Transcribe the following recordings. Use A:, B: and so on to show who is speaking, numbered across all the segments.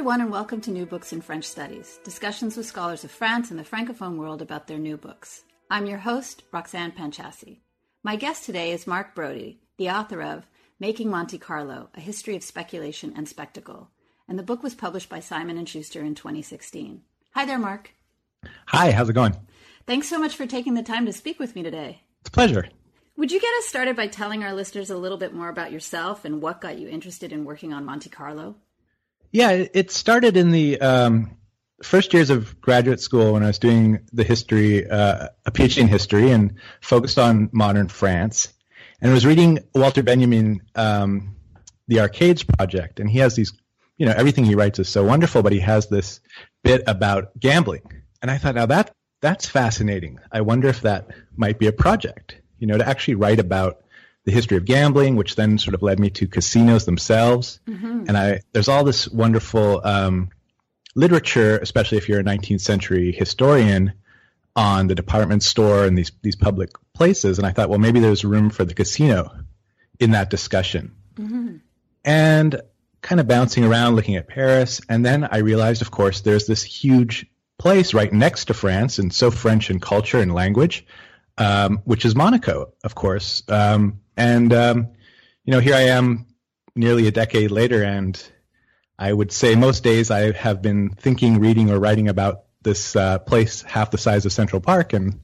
A: Everyone, and welcome to New Books in French Studies, discussions with scholars of France and the Francophone world about their new books. I'm your host, Roxanne Panchasi. My guest today is Mark Braude, the author of Making Monte Carlo: A History of Speculation and Spectacle, and the book was published by Simon & Schuster in 2016. Hi there, Mark.
B: Hi, how's it going?
A: Thanks so much for taking the time to speak with me today.
B: It's a pleasure.
A: Would you get us started by telling our listeners a little bit more about yourself and what got you interested in working on Monte Carlo?
B: Yeah, it started in the um, first years of graduate school when I was doing the history, uh, a PhD in history, and focused on modern France. And I was reading Walter Benjamin, um, the Arcades Project, and he has these, you know, everything he writes is so wonderful, but he has this bit about gambling. And I thought, now that that's fascinating. I wonder if that might be a project, you know, to actually write about the history of gambling, which then sort of led me to casinos themselves. Mm-hmm. And I there's all this wonderful um, literature, especially if you're a 19th century historian, on the department store and these these public places. And I thought, well, maybe there's room for the casino in that discussion. Mm-hmm. And kind of bouncing around, looking at Paris, and then I realized, of course, there's this huge place right next to France, and so French in culture and language, um, which is Monaco, of course. Um, and, um, you know, here I am nearly a decade later, and I would say most days I have been thinking, reading, or writing about this uh, place half the size of Central Park. And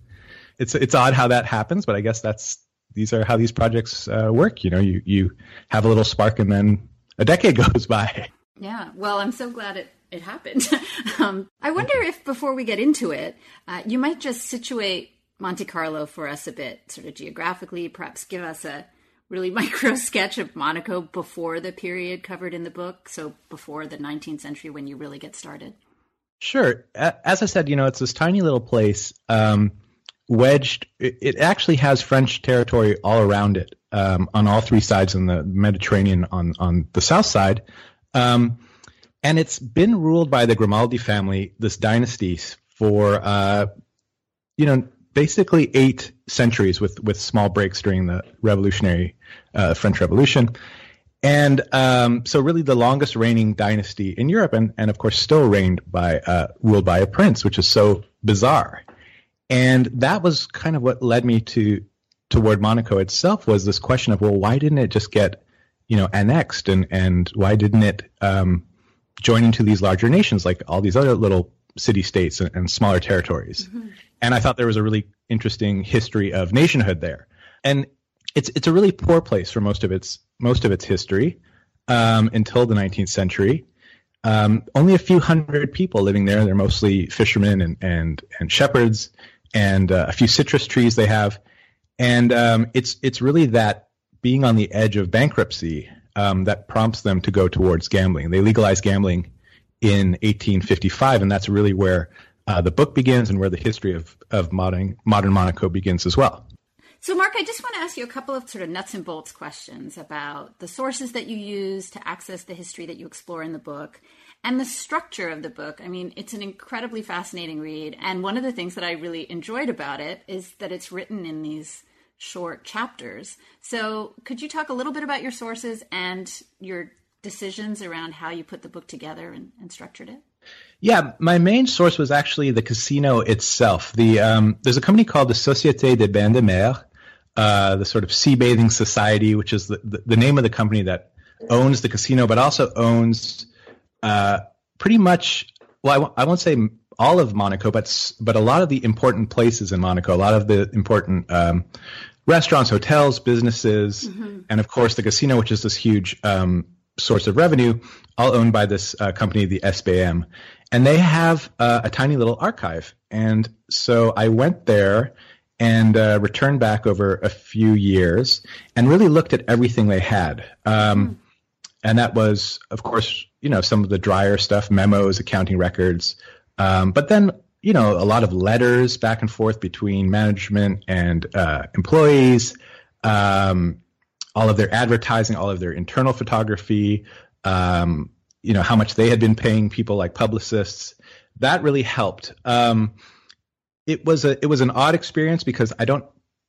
B: it's, it's odd how that happens, but I guess that's, these are how these projects uh, work. You know, you, you have a little spark and then a decade goes by.
A: Yeah. Well, I'm so glad it, it happened. um, I wonder if before we get into it, uh, you might just situate Monte Carlo for us a bit, sort of geographically, perhaps give us a really micro sketch of Monaco before the period covered in the book, so before the 19th century when you really get started?
B: Sure. As I said, you know, it's this tiny little place um, wedged. It, actually has French territory all around it um, on all three sides in the Mediterranean on, on the south side. Um, and it's been ruled by the Grimaldi family, this dynasty, for, uh, you know, basically eight centuries with with small breaks during the revolutionary uh, French Revolution. And um, so, really, the longest reigning dynasty in Europe, and, and of course, still reigned by uh, ruled by a prince, which is so bizarre. And that was kind of what led me to toward Monaco itself was this question of, well, why didn't it just get, you know, annexed, and and why didn't it um, join into these larger nations like all these other little city states and, and smaller territories? Mm-hmm and I thought there was a really interesting history of nationhood there. And it's it's a really poor place for most of its most of its history um, until the 19th century. Um, only a few hundred people living there. They're mostly fishermen and and and shepherds, and uh, a few citrus trees they have. And um, it's it's really that being on the edge of bankruptcy um, that prompts them to go towards gambling. They legalized gambling in 1855, and that's really where uh, the book begins and where the history of, of modern, modern Monaco begins as well.
A: So, Mark, I just want to ask you a couple of sort of nuts and bolts questions about the sources that you use to access the history that you explore in the book and the structure of the book. I mean, it's an incredibly fascinating read. And one of the things that I really enjoyed about it is that it's written in these short chapters. So, could you talk a little bit about your sources and your decisions around how you put the book together and, and structured it?
B: Yeah, my main source was actually the casino itself. The um, there's a company called the Société des Bains de Mer, uh, the sort of sea bathing society, which is the, the, the, name of the company that owns the casino, but also owns uh, pretty much. Well, I w- I won't say all of Monaco, but but a lot of the important places in Monaco, a lot of the important um, restaurants, hotels, businesses, mm-hmm. and of course the casino, which is this huge um, source of revenue, all owned by this uh, company, the SBM. And they have uh, a tiny little archive. And so I went there and uh, returned back over a few years and really looked at everything they had. Um, mm. And that was, of course, you know, some of the drier stuff, memos, accounting records, um, but then, you know, a lot of letters back and forth between management and uh, employees, um, all of their advertising, all of their internal photography, um, you know, how much they had been paying people like publicists. That really helped. Um, it was a it was an odd experience because I don't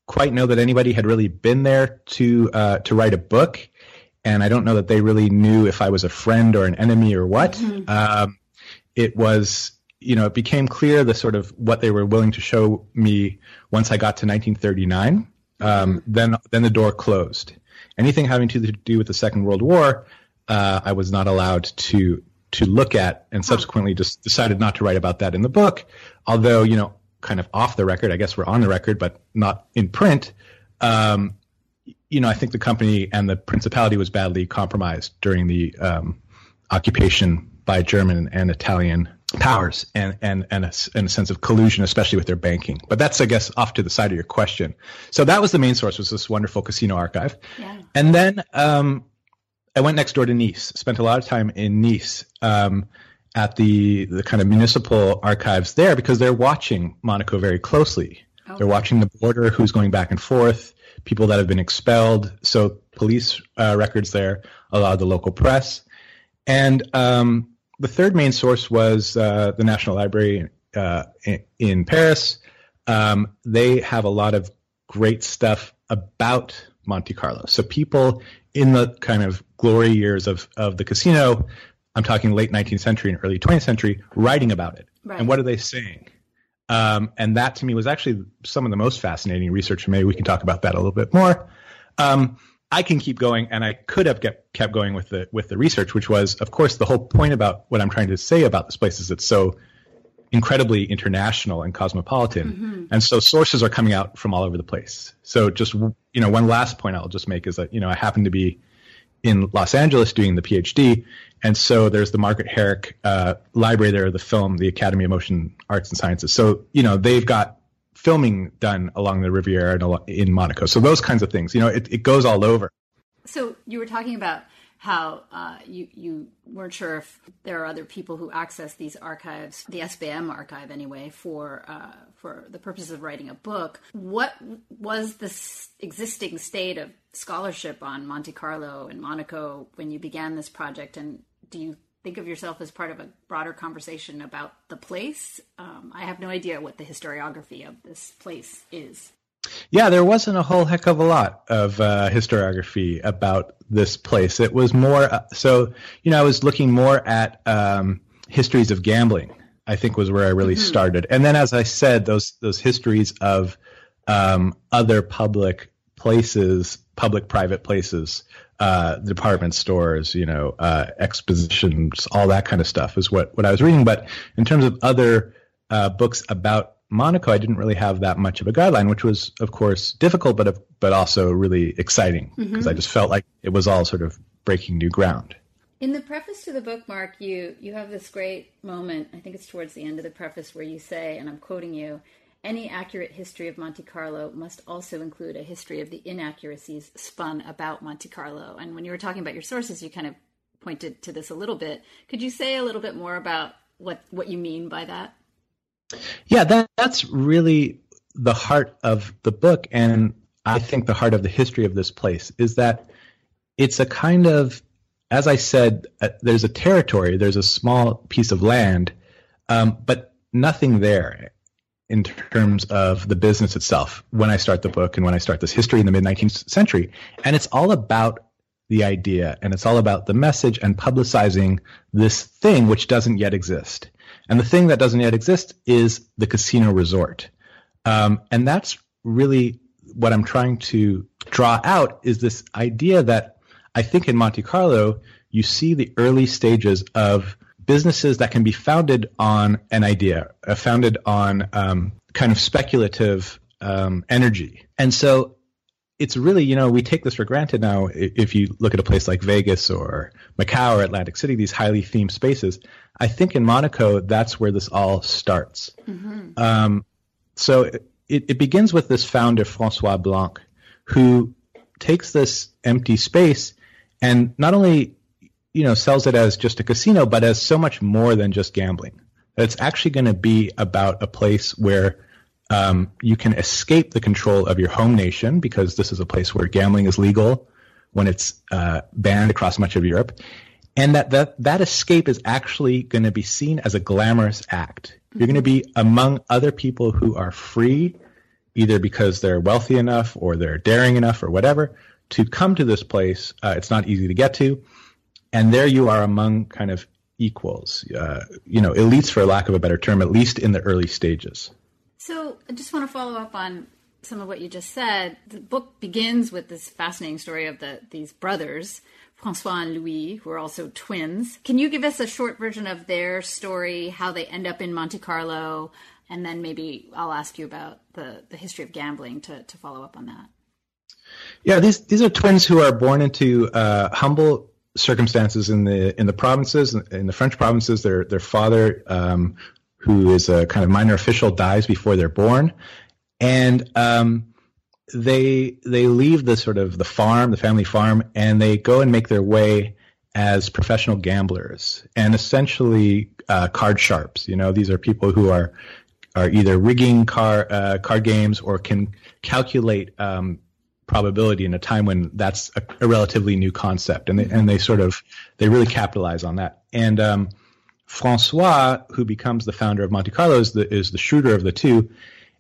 B: quite know that anybody had really been there to uh, to write a book, and I don't know that they really knew if I was a friend or an enemy or what. Mm-hmm. Um, it was you know it became clear the sort of what they were willing to show me once I got to 1939. Um, mm-hmm. then then the door closed. Anything having to do with the Second World War, uh, I was not allowed to to look at, and subsequently just decided not to write about that in the book. Although you know kind of off the record. I guess we're on the record, but not in print. Um, you know, I think the company and the principality was badly compromised during the um, occupation by German and Italian powers, and and and a, and a, sense of collusion, especially with their banking. But that's, I guess, off to the side of your question. So that was the main source, was this wonderful casino archive, yeah. and then um, I went next door to Nice. Spent a lot of time in Nice. Um, at the the kind of municipal archives there because they're watching Monaco very closely. They're watching the border, who's going back and forth, people that have been expelled. So police uh, records there, a lot of the local press, and um, the third main source was uh, the National Library uh, in, in, Paris. Um, they have a lot of great stuff about Monte Carlo. So people in the kind of glory years of of the casino I'm talking late 19th century and early 20th century, writing about it. Right. And what are they saying? Um, and that to me was actually some of the most fascinating research. Maybe we can talk about that a little bit more. Um, I can keep going, and I could have kept, kept going with the with the research, which was, of course, the whole point about what I'm trying to say about this place is it's so incredibly international and cosmopolitan, mm-hmm. and so sources are coming out from all over the place. So, just you know, one last point I'll just make is that you know I happen to be in Los Angeles doing the PhD, and so there's the Margaret Herrick uh, Library there, the film, the Academy of Motion Arts and Sciences. So you know they've got filming done along the Riviera and in Monaco. So those kinds of things, you know, it, it goes all over.
A: So you were talking about how uh, you you weren't sure if there are other people who access these archives, the SBM archive anyway, for uh, for the purposes of writing a book. What was the existing state of scholarship on Monte Carlo and Monaco when you began this project, and do you think of yourself as part of a broader conversation about the place? Um, I have no idea what the historiography of this place is.
B: Yeah, there wasn't a whole heck of a lot of uh, historiography about this place. It was more uh, so, you know, I was looking more at um, histories of gambling. I think was where I really mm-hmm. started, and then as I said, those those histories of um, other public places, public-private places, uh, department stores, you know, uh, expositions, all that kind of stuff is what what I was reading. But in terms of other uh, books about Monaco, I didn't really have that much of a guideline, which was, of course, difficult, but but also really exciting because mm-hmm. I just felt like it was all sort of breaking new ground.
A: In the preface to the book, Mark, you you have this great moment. I think it's towards the end of the preface where you say, and I'm quoting you: "Any accurate history of Monte Carlo must also include a history of the inaccuracies spun about Monte Carlo." And when you were talking about your sources, you kind of pointed to this a little bit. Could you say a little bit more about what what you mean by that?
B: Yeah, that, that's really the heart of the book, and I think the heart of the history of this place is that it's a kind of, as I said, uh, there's a territory, there's a small piece of land, um, but nothing there in terms of the business itself when I start the book and when I start this history in the mid 19th century. And it's all about the idea and it's all about the message and publicizing this thing which doesn't yet exist. And the thing that doesn't yet exist is the casino resort. Um, and that's really what I'm trying to draw out is this idea that I think in Monte Carlo, you see the early stages of businesses that can be founded on an idea, uh, founded on um, kind of speculative um, energy. And so it's really, you know, we take this for granted now. If you look at a place like Vegas or Macau or Atlantic City, these highly themed spaces, I think in Monaco, that's where this all starts. Mm-hmm. Um, so it, it begins with this founder, Francois Blanc, who takes this empty space and not only you know sells it as just a casino, but as so much more than just gambling. It's actually going to be about a place where um, you can escape the control of your home nation because this is a place where gambling is legal when it's uh, banned across much of Europe, and that that that escape is actually going to be seen as a glamorous act. You're going to be among other people who are free, either because they're wealthy enough or they're daring enough or whatever to come to this place. Uh, it's not easy to get to, and there you are among kind of equals, uh, you know, elites for lack of a better term, at least in the early stages.
A: So I just want to follow up on some of what you just said. The book begins with this fascinating story of the these brothers, Francois and Louis, who are also twins. Can you give us a short version of their story, how they end up in Monte Carlo, and then maybe I'll ask you about the, the history of gambling to, to follow up on that.
B: Yeah, these these are twins who are born into uh, humble circumstances in the in the provinces in the French provinces. Their their father, um, who is a kind of minor official, dies before they're born, and um, they they leave the sort of the farm, the family farm, and they go and make their way as professional gamblers and essentially uh, card sharps. You know, these are people who are are either rigging car uh, card games or can calculate um, probability in a time when that's a, a, relatively new concept, and they and they sort of they really capitalize on that. And um, Francois, who becomes the founder of Monte Carlo, is the is the shrewder of the two,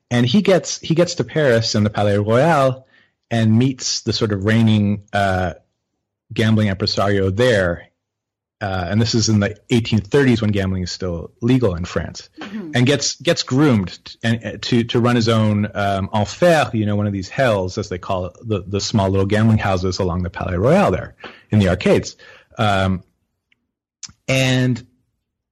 B: and he gets he gets to Paris and the Palais Royal and meets the sort of reigning uh, gambling impresario there. Uh, and this is in the 1830s when gambling is still legal in France, mm-hmm. and gets gets groomed to, and, uh, to to run his own um, enfer, you know, one of these hells as they call it, the the small little gambling houses along the Palais Royal there in the arcades, um, and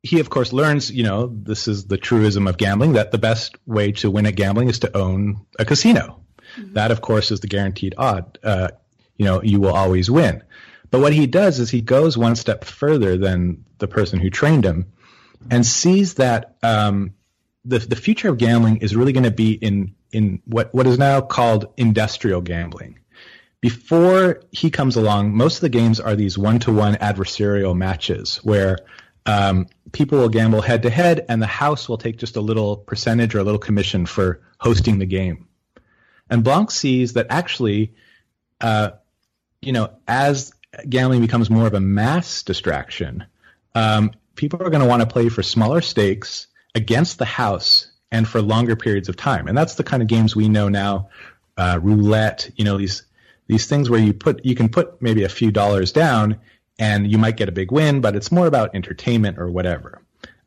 B: he of course learns, you know, this is the truism of gambling that the best way to win at gambling is to own a casino. Mm-hmm. That of course is the guaranteed odd. Uh, you know, you will always win. But what he does is he goes one step further than the person who trained him and sees that um, the, the future of gambling is really going to be in, in what, what is now called industrial gambling. Before he comes along, most of the games are these one to one adversarial matches where um, people will gamble head to head, and the house will take just a little percentage or a little commission for hosting the game. And Blanc sees that actually, uh, you know, as gambling becomes more of a mass distraction, um, people are going to want to play for smaller stakes against the house and for longer periods of time. And that's the kind of games we know now, uh, roulette, you know, these these things where you put you can put maybe a few dollars down and you might get a big win, but it's more about entertainment or whatever.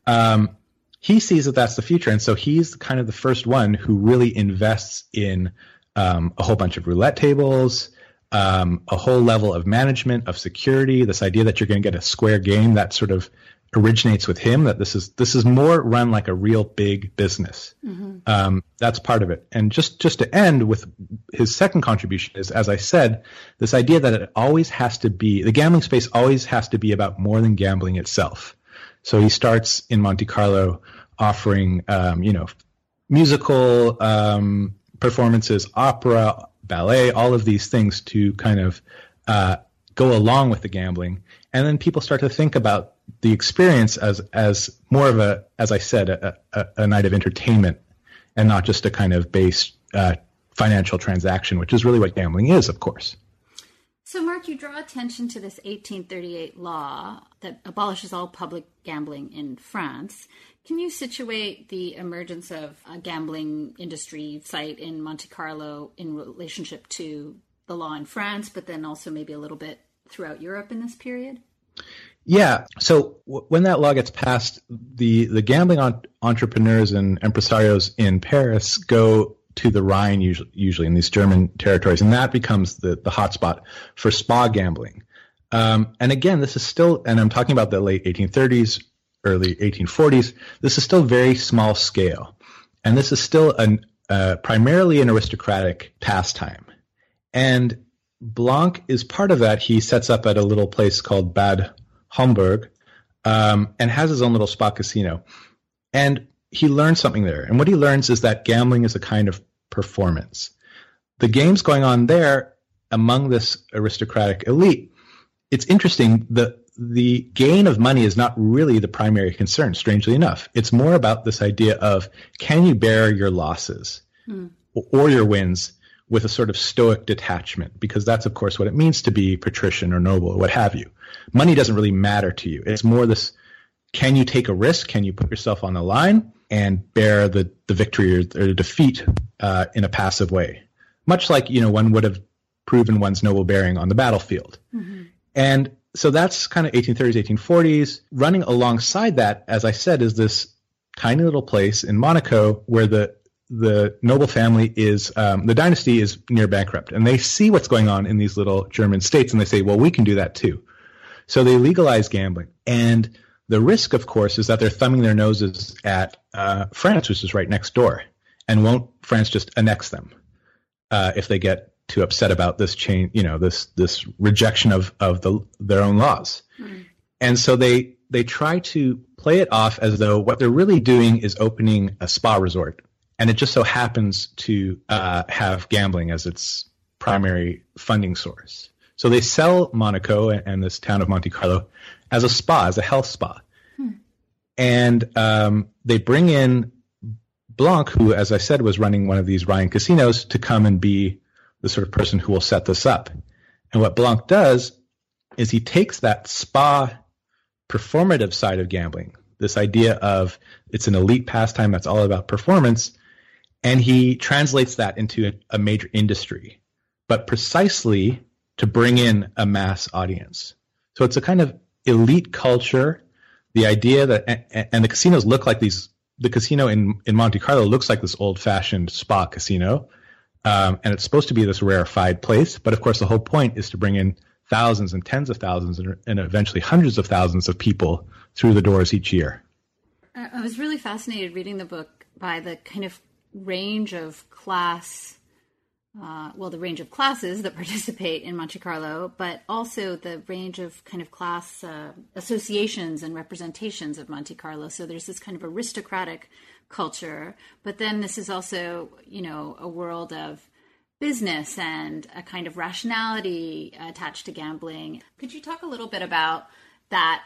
B: Um, he sees that that's the future, and so he's kind of the first one who really invests in um, a whole bunch of roulette tables, um, a whole level of management of security. This idea that you're going to get a square game that sort of originates with him. That this is this is more run like a real big business. Mm-hmm. Um, that's part of it. And just just to end with his second contribution is, as I said, this idea that it always has to be the gambling space always has to be about more than gambling itself. So he starts in Monte Carlo offering, um, you know, musical um, performances, opera, ballet, all of these things to kind of uh, go along with the gambling. And then people start to think about the experience as as more of a, as I said, a, a, a night of entertainment, and not just a kind of base uh, financial transaction, which is really what gambling is, of course.
A: So, Mark, you draw attention to this 1838 law that abolishes all public gambling in France. Can you situate the emergence of a gambling industry site in Monte Carlo in relationship to the law in France, but then also maybe a little bit throughout Europe in this period?
B: Yeah. So w- when that law gets passed, the the gambling on- entrepreneurs and empresarios in Paris go to the Rhine, usually, usually in these German territories, and that becomes the the hotspot for spa gambling. Um, and again, this is still, and I'm talking about the late 1830s, early 1840s. This is still very small scale, and this is still an uh, primarily an aristocratic pastime. And Blanc is part of that. He sets up at a little place called Bad Homburg um, and has his own little spot casino. And he learns something there. And what he learns is that gambling is a kind of performance. The games going on there among this aristocratic elite, it's interesting. The the gain of money is not really the primary concern, strangely enough. It's more about this idea of can you bear your losses mm. or your wins with a sort of stoic detachment, because that's, of course, what it means to be patrician or noble or what have you. Money doesn't really matter to you. It's more this can you take a risk? Can you put yourself on the line and bear the, the victory or, or the defeat uh, in a passive way? Much like, you know, one would have proven one's noble bearing on the battlefield. Mm-hmm. And so that's kind of 1830s, 1840s. Running alongside that, as I said, is this tiny little place in Monaco where the the noble family is um, the dynasty is near bankrupt, and they see what's going on in these little German states, and they say, "Well, we can do that too." So they legalize gambling, and the risk, of course, is that they're thumbing their noses at uh, France, which is right next door, and won't France just annex them uh, if they get too upset about this change, you know, this this rejection of of the their own laws. Mm. And so they they try to play it off as though what they're really doing is opening a spa resort, and it just so happens to uh, have gambling as its primary funding source. So they sell Monaco and, and, this town of Monte Carlo as a spa, as a health spa, hmm. and um, they bring in Blanc, who, as I said, was running one of these Rhine casinos, to come and be the sort of person who will set this up. And what Blanc does is he takes that spa performative side of gambling, this idea of it's an elite pastime that's all about performance, and he translates that into a, major industry, but precisely to bring in a mass audience. So it's a kind of elite culture. The idea that, and the casinos look like these, the casino in, in Monte Carlo looks like this old fashioned spa casino um, and it's supposed to be this rarefied place. But of course, the whole point is to bring in thousands and tens of thousands and, and eventually hundreds of thousands of people through the doors each year.
A: I was really fascinated reading the book by the kind of range of class, uh, well, the range of classes that participate in Monte Carlo, but also the range of kind of class uh, associations and representations of Monte Carlo. So there's this kind of aristocratic culture, but then this is also, you know, a world of business and a kind of rationality attached to gambling. Could you talk a little bit about that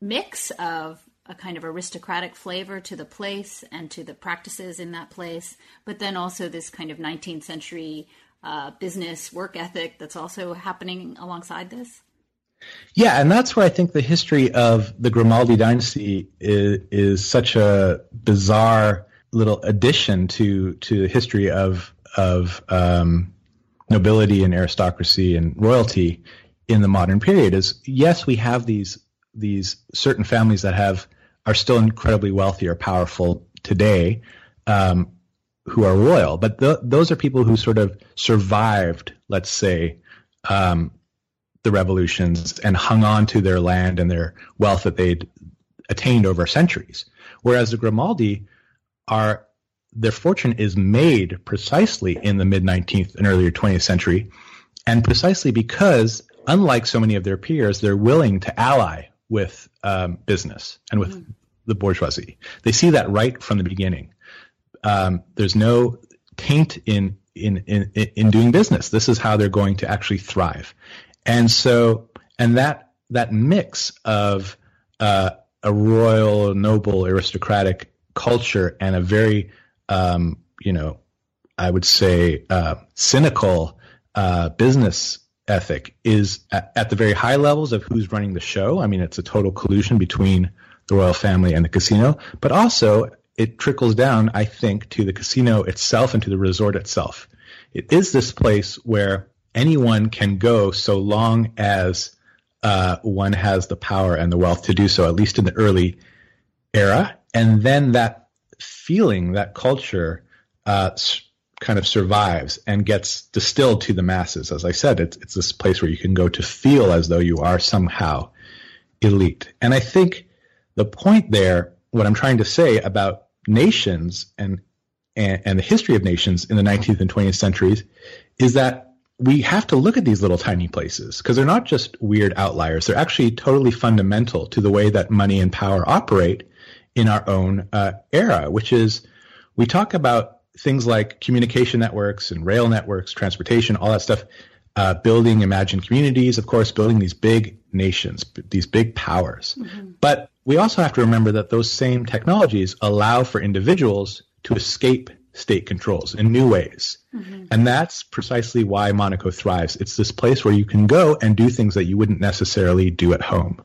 A: mix of a kind of aristocratic flavor to the place and to the practices in that place, but then also this kind of 19th century uh, business work ethic that's also happening alongside this?
B: Yeah, and that's where I think the history of the Grimaldi dynasty is, is such a bizarre little addition to to the history of of um, nobility and aristocracy and royalty in the modern period. Is yes, we have these these certain families that have are still incredibly wealthy or powerful today, um, who are royal, but th- those are people who sort of survived, let's say, um, the revolutions and hung on to their land and their wealth that they'd attained over centuries. Whereas the Grimaldi are their fortune is made precisely in the mid 19th and earlier 20th century, and precisely because, unlike so many of their peers, they're willing to ally with um, business and with mm. the bourgeoisie. They see that right from the beginning. Um, there's no taint in, in in in doing business. This is how they're going to actually thrive. And so, and that that mix of uh, a royal, noble, aristocratic culture and a very, um, you know, I would say uh, cynical uh, business ethic is at, at, the very high levels of who's running the show. I mean, it's a total collusion between the royal family and the casino, but also it trickles down, I think, to the casino itself and to the resort itself. It is this place where anyone can go so long as uh, one has the power and the wealth to do so, at least in the early era. And then that feeling, that culture, uh, kind of survives and gets distilled to the masses. As I said, it's, it's this place where you can go to feel as though you are somehow elite. And I think the point there, what I'm trying to say about nations and, and, and the history of nations in the 19th and 20th centuries is that we have to look at these little tiny places because they're not just weird outliers. They're actually totally fundamental to the way that money and power operate in our own uh, era, which is we talk about things like communication networks and rail networks, transportation, all that stuff, uh, building imagined communities, of course, building these big nations, these big powers. Mm-hmm. But we also have to remember that those same technologies allow for individuals to escape state controls in new ways. Mm-hmm. And that's precisely why Monaco thrives. It's this place where you can go and do things that you wouldn't necessarily do at home.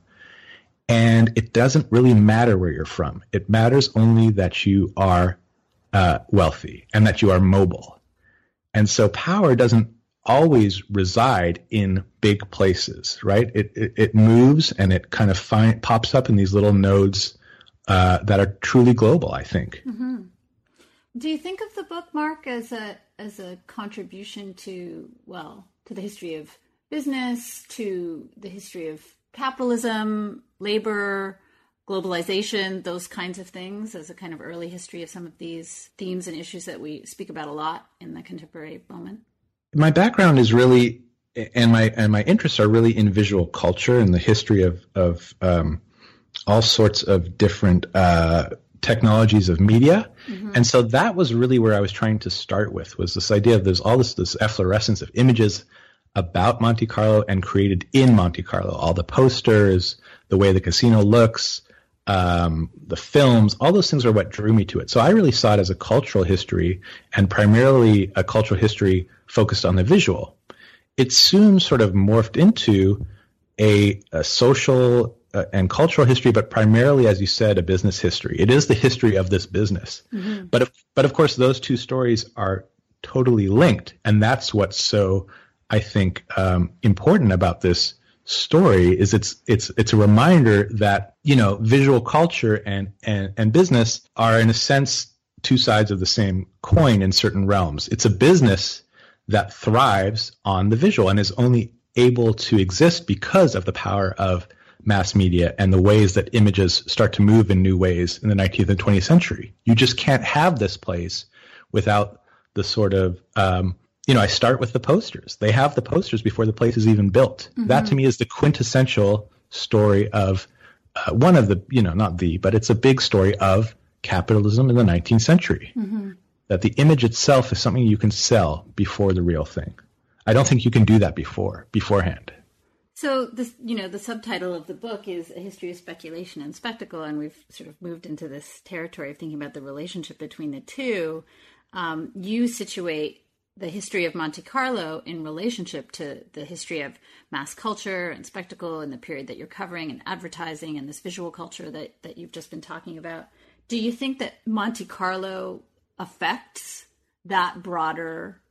B: And it doesn't really matter where you're from. It matters only that you are uh, wealthy and that you are mobile. And so power doesn't always reside in big places, right? It, it, it moves and it kind of find, pops up in these little nodes uh, that are truly global, I think.
A: Mm-hmm. Do you think of the book, Mark, as a as a contribution to well to the history of business, to the history of capitalism, labor, globalization, those kinds of things, as a kind of early history of some of these themes and issues that we speak about a lot in the contemporary moment?
B: My background is really, and my and my interests are really in visual culture and the history of of um, all sorts of different uh, technologies of media. Mm-hmm. And so that was really where I was trying to start with was this idea of there's all this this efflorescence of images about Monte Carlo and created in Monte Carlo. All the posters, the way the casino looks, um, the films, all those things are what drew me to it. So I really saw it as a cultural history and primarily a cultural history focused on the visual. It soon sort of morphed into a, a social uh, and cultural history, but primarily, as you said, a business history. It is the history of this business. Mm-hmm. But, but of course, those two stories are totally linked. And that's what's so, I think, um, important about this story is it's it's it's a reminder that you know visual culture and and and business are in a sense two sides of the same coin in certain realms. It's a business that thrives on the visual and is only able to exist because of the power of mass media and the ways that images start to move in new ways in the 19th and 20th century. You just can't have this place without the sort of, um, you know, I start with the posters. They have the posters before the place is even built. Mm-hmm. That to me is the quintessential story of uh, one of the, you know, not the, but it's a big story of capitalism in the 19th century. Mm-hmm. That the image itself is something you can sell before the real thing. I don't think you can do that before, beforehand.
A: So this, you know, the subtitle of the book is a history of speculation and spectacle, and we've sort of moved into this territory of thinking about the relationship between the two. Um, you situate the history of Monte Carlo in relationship to the history of mass culture and spectacle and the period that you're covering and advertising and this visual culture that, that you've just been talking about. Do you think that Monte Carlo affects that broader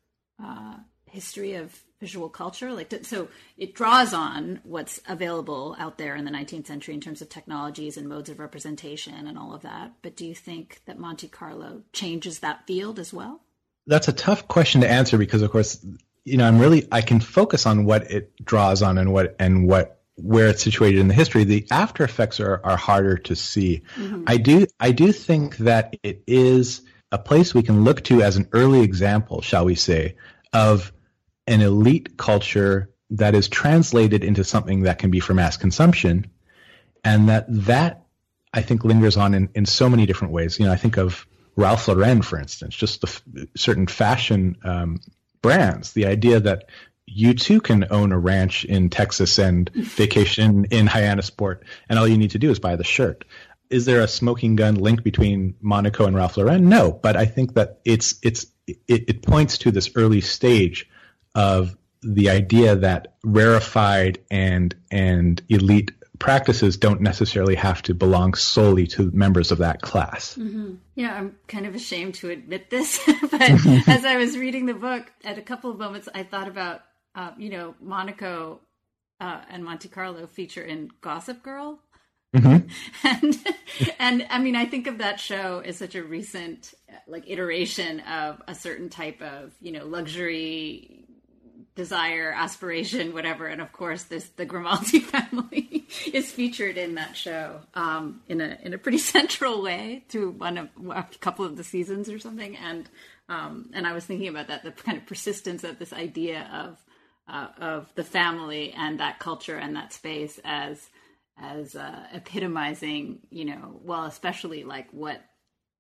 A: uh, history of visual culture like so it draws on what's available out there in the 19th century in terms of technologies and modes of representation and all of that but do you think that monte carlo changes that field as well
B: that's a tough question to answer because of course you know i'm really i can focus on what it draws on and what and what where it's situated in the history. The after effects are, are harder to see. Mm-hmm. i do i do think that it is a place we can look to as an early example shall we say of an elite culture that is translated into something that can be for mass consumption and that that i think lingers on in, in so many different ways. You know i think of ralph lauren for instance just the f- certain fashion um, brands the idea that you too can own a ranch in texas and vacation in hyannisport and all you need to do is buy the shirt. Is there a smoking gun link between monaco and ralph lauren? No but i think that it's it's it, it points to this early stage of the idea that rarefied and and elite practices don't necessarily have to belong solely to members of that class.
A: Mm-hmm. Yeah, I'm kind of ashamed to admit this, but as I was reading the book, at a couple of moments, I thought about, uh, you know, Monaco uh, and Monte Carlo feature in Gossip Girl. Mm-hmm. and and I mean, I think of that show as such a recent like iteration of a certain type of you know luxury desire, aspiration, whatever. And of course, this the Grimaldi family is featured in that show um, in a in a pretty central way through one of a couple of the seasons or something. And um, and I was thinking about that the kind of persistence of this idea of uh, of the family and that culture and that space as as uh, epitomizing, you know, well, especially like what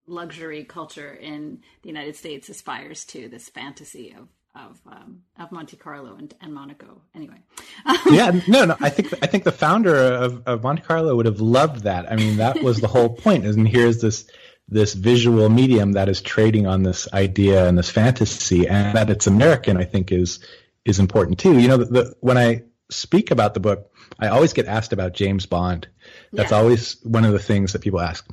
A: luxury culture in the United States aspires to this fantasy of of um, of Monte Carlo and, and Monaco. Anyway,
B: yeah, no, no. I think I think the founder of, of Monte Carlo would have loved that. I mean, that was the whole point. And here's this this visual medium that is trading on this idea and this fantasy, and that it's American. I think is is important too. You know, the, the, when I speak about the book, I always get asked about James Bond. That's yeah. always one of the things that people ask.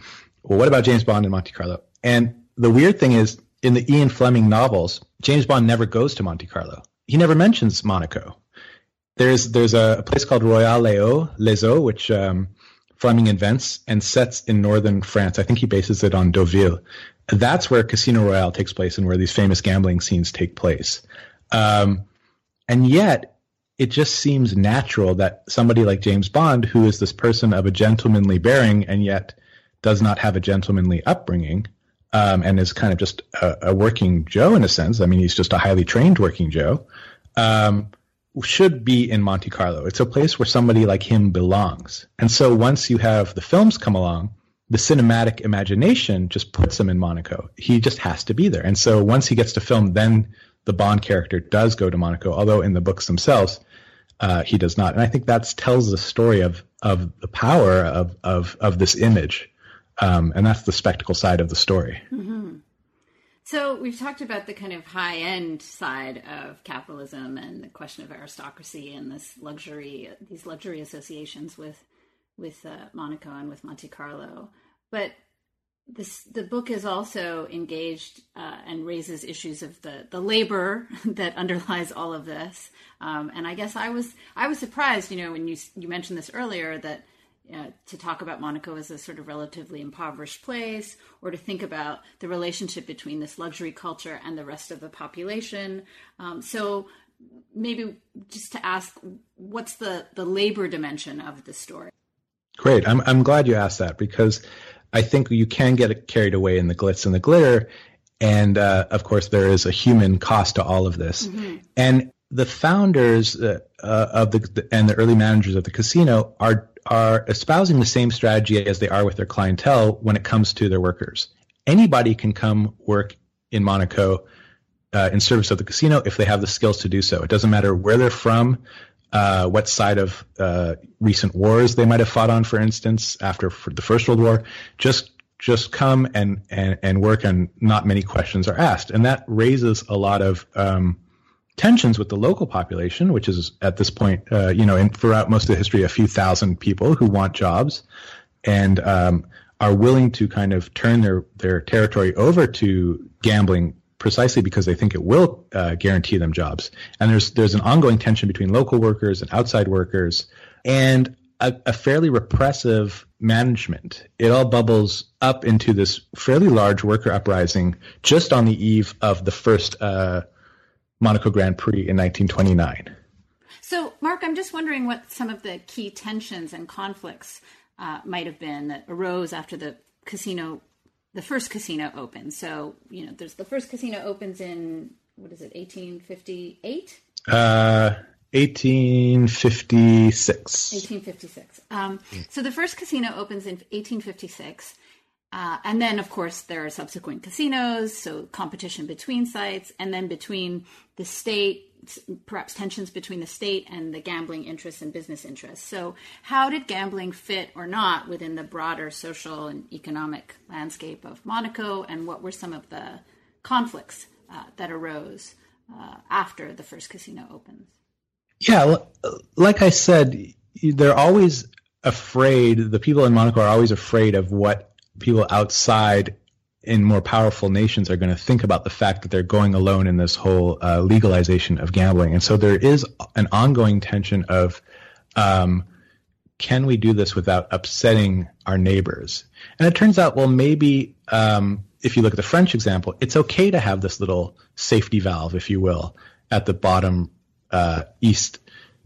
B: Well, what about James Bond and Monte Carlo? And the weird thing is, in the Ian Fleming novels, James Bond never goes to Monte Carlo. He never mentions Monaco. There's there's a place called Royal Les Les which um, Fleming invents and sets in northern France. I think he bases it on Deauville. That's where Casino Royale takes place and where these famous gambling scenes take place. Um, and yet, it just seems natural that somebody like James Bond, who is this person of a gentlemanly bearing and yet does not have a gentlemanly upbringing, um, and is kind of just a, a, working Joe in a sense. I mean, he's just a highly trained working Joe. Um, should be in Monte Carlo. It's a place where somebody like him belongs. And so once you have the films come along, the cinematic imagination just puts him in Monaco. He just has to be there. And so once he gets to film, then the Bond character does go to Monaco, although in the books themselves, uh, he does not. And I think that tells the story of of the power of of of this image um, and that's the spectacle side of the story.
A: Mm-hmm. So we've talked about the kind of high end side of capitalism and the question of aristocracy and this luxury, these luxury associations with with uh, Monaco and with Monte Carlo. But this the book is also engaged uh, and raises issues of the the labor that underlies all of this. Um, and I guess I was I was surprised, you know, when you you mentioned this earlier that uh, to talk about Monaco as a sort of relatively impoverished place, or to think about the relationship between this luxury culture and the rest of the population. Um, so maybe just to ask, what's the the labor dimension of the story?
B: Great, I'm I'm glad you asked that because I think you can get carried away in the glitz and the glitter, and uh, of course there is a human cost to all of this, mm-hmm. and the founders uh, uh, of the and the early managers of the casino are are espousing the same strategy as they are with their clientele when it comes to their workers. Anybody can come work in Monaco uh, in service of the casino if they have the skills to do so. It doesn't matter where they're from, uh, what side of uh, recent wars they might have fought on, for instance, after the First World War. Just just come and, and, and work, and not many questions are asked, and that raises a lot of um, tensions with the local population, which is at this point, uh, you know, and throughout most of the history, a few thousand people who want jobs and um, are willing to kind of turn their, their territory over to gambling precisely because they think it will uh, guarantee them jobs. And there's there's an ongoing tension between local workers and outside workers, and a, a fairly repressive management. It all bubbles up into this fairly large worker uprising just on the eve of the first uh, Monaco Grand Prix in 1929.
A: So, Mark, I'm just wondering what some of the key tensions and conflicts uh, might have been that arose after the casino, the first casino opened. So, you know, there's the first casino opens in what is it, 1858?
B: Uh, 1856.
A: 1856. Um, so the first casino opens in 1856. Uh, and then, of course, there are subsequent casinos, so competition between sites, and then between the state, perhaps tensions between the state and the gambling interests and business interests. So, how did gambling fit or not within the broader social and economic landscape of Monaco, and what were some of the conflicts uh, that arose uh, after the first casino opens?
B: Yeah, like I said, they're always afraid, the people in Monaco are always afraid of what people outside in more powerful nations are going to think about the fact that they're going alone in this whole uh, legalization of gambling. And so there is an ongoing tension of um, can we do this without upsetting our neighbors? And it turns out, well, maybe um, if you look at the French example, it's okay to have this little safety valve, if you will, at the bottom uh, east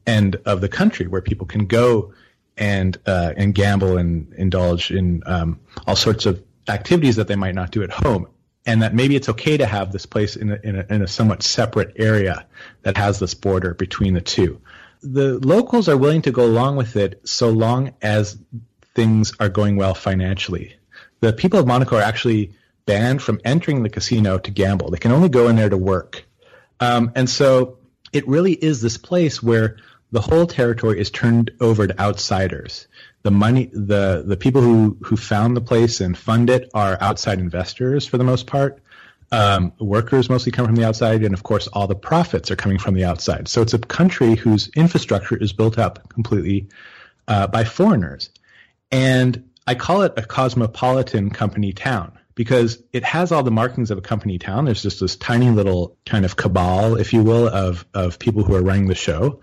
B: end of the country where people can go and uh, and gamble and indulge in um, all sorts of activities that they might not do at home, and that maybe it's okay to have this place in a, in a, in a somewhat separate area that has this border between the two. The locals are willing to go along with it so long as things are going well financially. The people of Monaco are actually banned from entering the casino to gamble. They can only go in there to work. Um, and so it really is this place where the whole territory is turned over to outsiders. The money, the the people who who found the place and fund it are outside investors for the most part. Um, workers mostly come from the outside, and of course, all the profits are coming from the outside. So it's a country whose infrastructure is built up completely uh, by foreigners, and I call it a cosmopolitan company town because it has all the markings of a company town. There's just this tiny little kind of cabal, if you will, of of people who are running the show,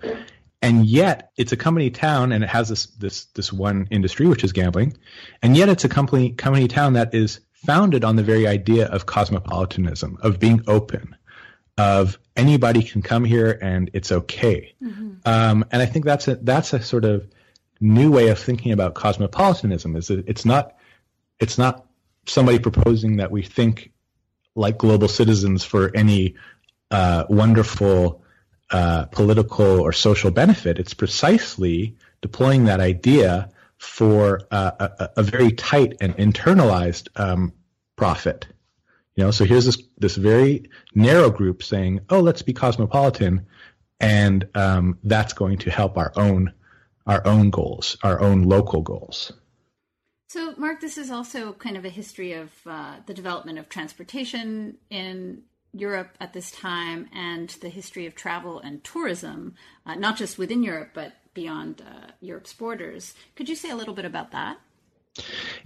B: and yet it's a company town, and it has this this this one industry, which is gambling, and yet it's a company company town that is founded on the very idea of cosmopolitanism, of being open, of anybody can come here and it's okay. Mm-hmm. Um, and I think that's a that's a sort of new way of thinking about cosmopolitanism. Is that it's not it's not somebody proposing that we think like global citizens for any uh, wonderful uh, political or social benefit. It's precisely deploying that idea for uh, a, a, very tight and internalized um, profit. You know, so here's this this very narrow group saying, "Oh, let's be cosmopolitan," and um, that's going to help our own our own goals, our own local goals.
A: So, Mark, this is also kind of a history of uh, the development of transportation in Europe at this time and the history of travel and tourism, uh, not just within Europe, but beyond uh, Europe's borders. Could you say a little bit about that?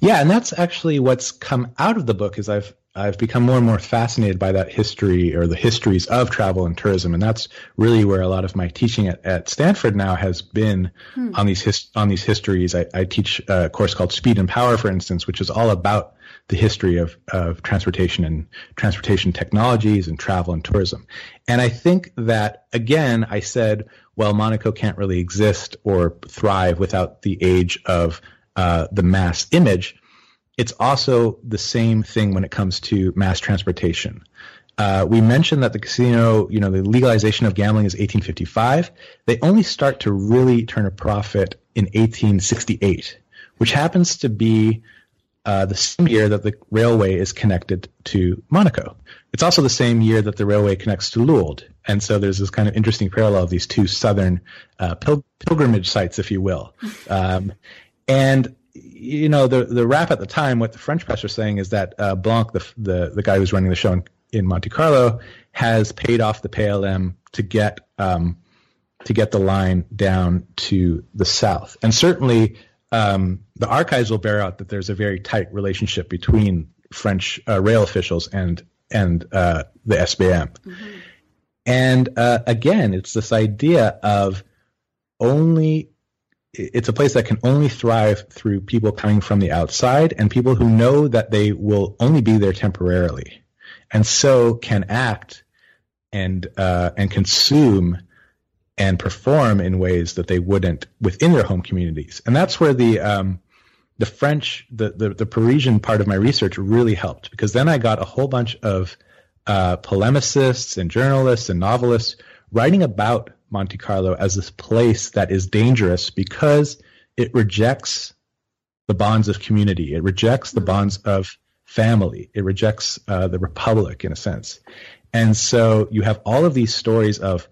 B: Yeah, and that's actually what's come out of the book is I've I've become more and more fascinated by that history or the histories of travel and tourism, and that's really where a lot of my teaching at, at Stanford now has been hmm. on these his, on these histories. I, I, teach a course called Speed and Power, for instance, which is all about the history of, of transportation and transportation technologies and travel and tourism. And I think that again, I said, well, Monaco can't really exist or thrive without the age of uh, the mass image it's also the same thing when it comes to mass transportation. Uh, we mentioned that the casino, you know, the legalization of gambling is 1855. They only start to really turn a profit in 1868, which happens to be uh, the same year that the railway is connected to Monaco. It's also the same year that the railway connects to Lourdes. And so there's this kind of interesting parallel of these two southern uh, pil- pilgrimage sites, if you will. Um, and you know, the the rap at the time, what the French press are saying is that uh, Blanc, the, the the guy who's running the show in, in, Monte Carlo, has paid off the PLM to get um, to get the line down to the south, and certainly um, the archives will bear out that there's a very tight relationship between French uh, rail officials and and uh, the SBM. Mm-hmm. And uh, again, it's this idea of only it's a place that can only thrive through people coming from the outside and people who know that they will only be there temporarily, and so can act and uh, and consume and perform in ways that they wouldn't within their home communities. And that's where the um, the French, the, the, the Parisian part of my research really helped because then I got a whole bunch of uh, polemicists and journalists and novelists writing about Monte Carlo as this place that is dangerous because it rejects the bonds of community. It rejects the bonds of family. It rejects uh, the republic in a sense. And so you have all of these stories of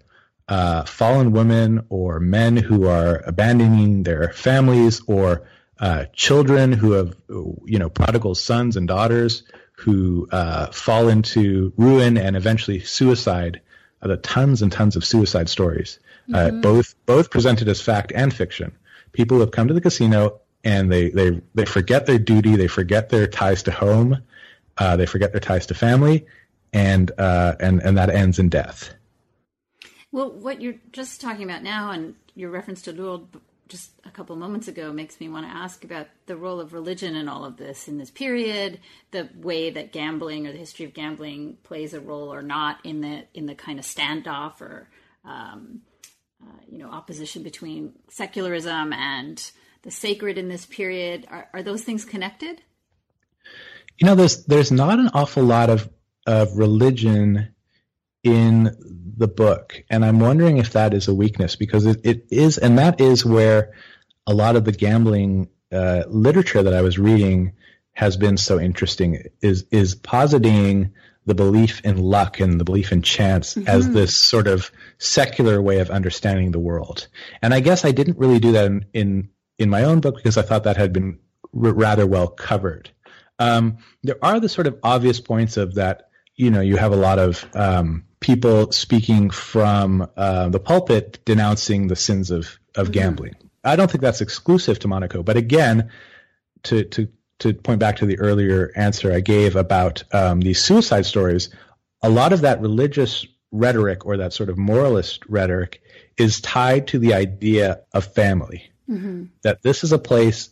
B: uh, fallen women or men who are abandoning their families or uh, children who have, you know, prodigal sons and daughters who uh, fall into ruin and eventually suicide the tons and tons of suicide stories, uh, mm-hmm. uh, both both presented as fact and fiction. People have come to the casino and they they they forget their duty, they forget their ties to home, uh, they forget their ties to family, and uh, and and that ends in death.
A: Well, what you're just talking about now, and your reference to Lourdes just a couple moments ago makes me want to ask about the role of religion in all of this in this period, the way that gambling or the history of gambling plays a role or not in the in the kind of standoff or um, uh, you know opposition between secularism and the sacred in this period. Are, are those things connected?
B: You know, there's there's not an awful lot of of religion in the book. And I'm wondering if that is a weakness because it, it is, and that is where a lot of the gambling uh, literature that I was reading has been so interesting is is positing the belief in luck and the belief in chance mm-hmm. as this sort of secular way of understanding the world. And I guess I didn't really do that in in, in my own book because I thought that had been r- rather well covered. Um, there are the sort of obvious points of that. You know, you have a lot of um, people speaking from uh, the pulpit denouncing the sins of of mm-hmm. gambling. I don't think that's exclusive to Monaco, but again, to to to point back to the earlier answer I gave about um, these suicide stories, a lot of that religious rhetoric or that sort of moralist rhetoric is tied to the idea of family. Mm-hmm. That this is a place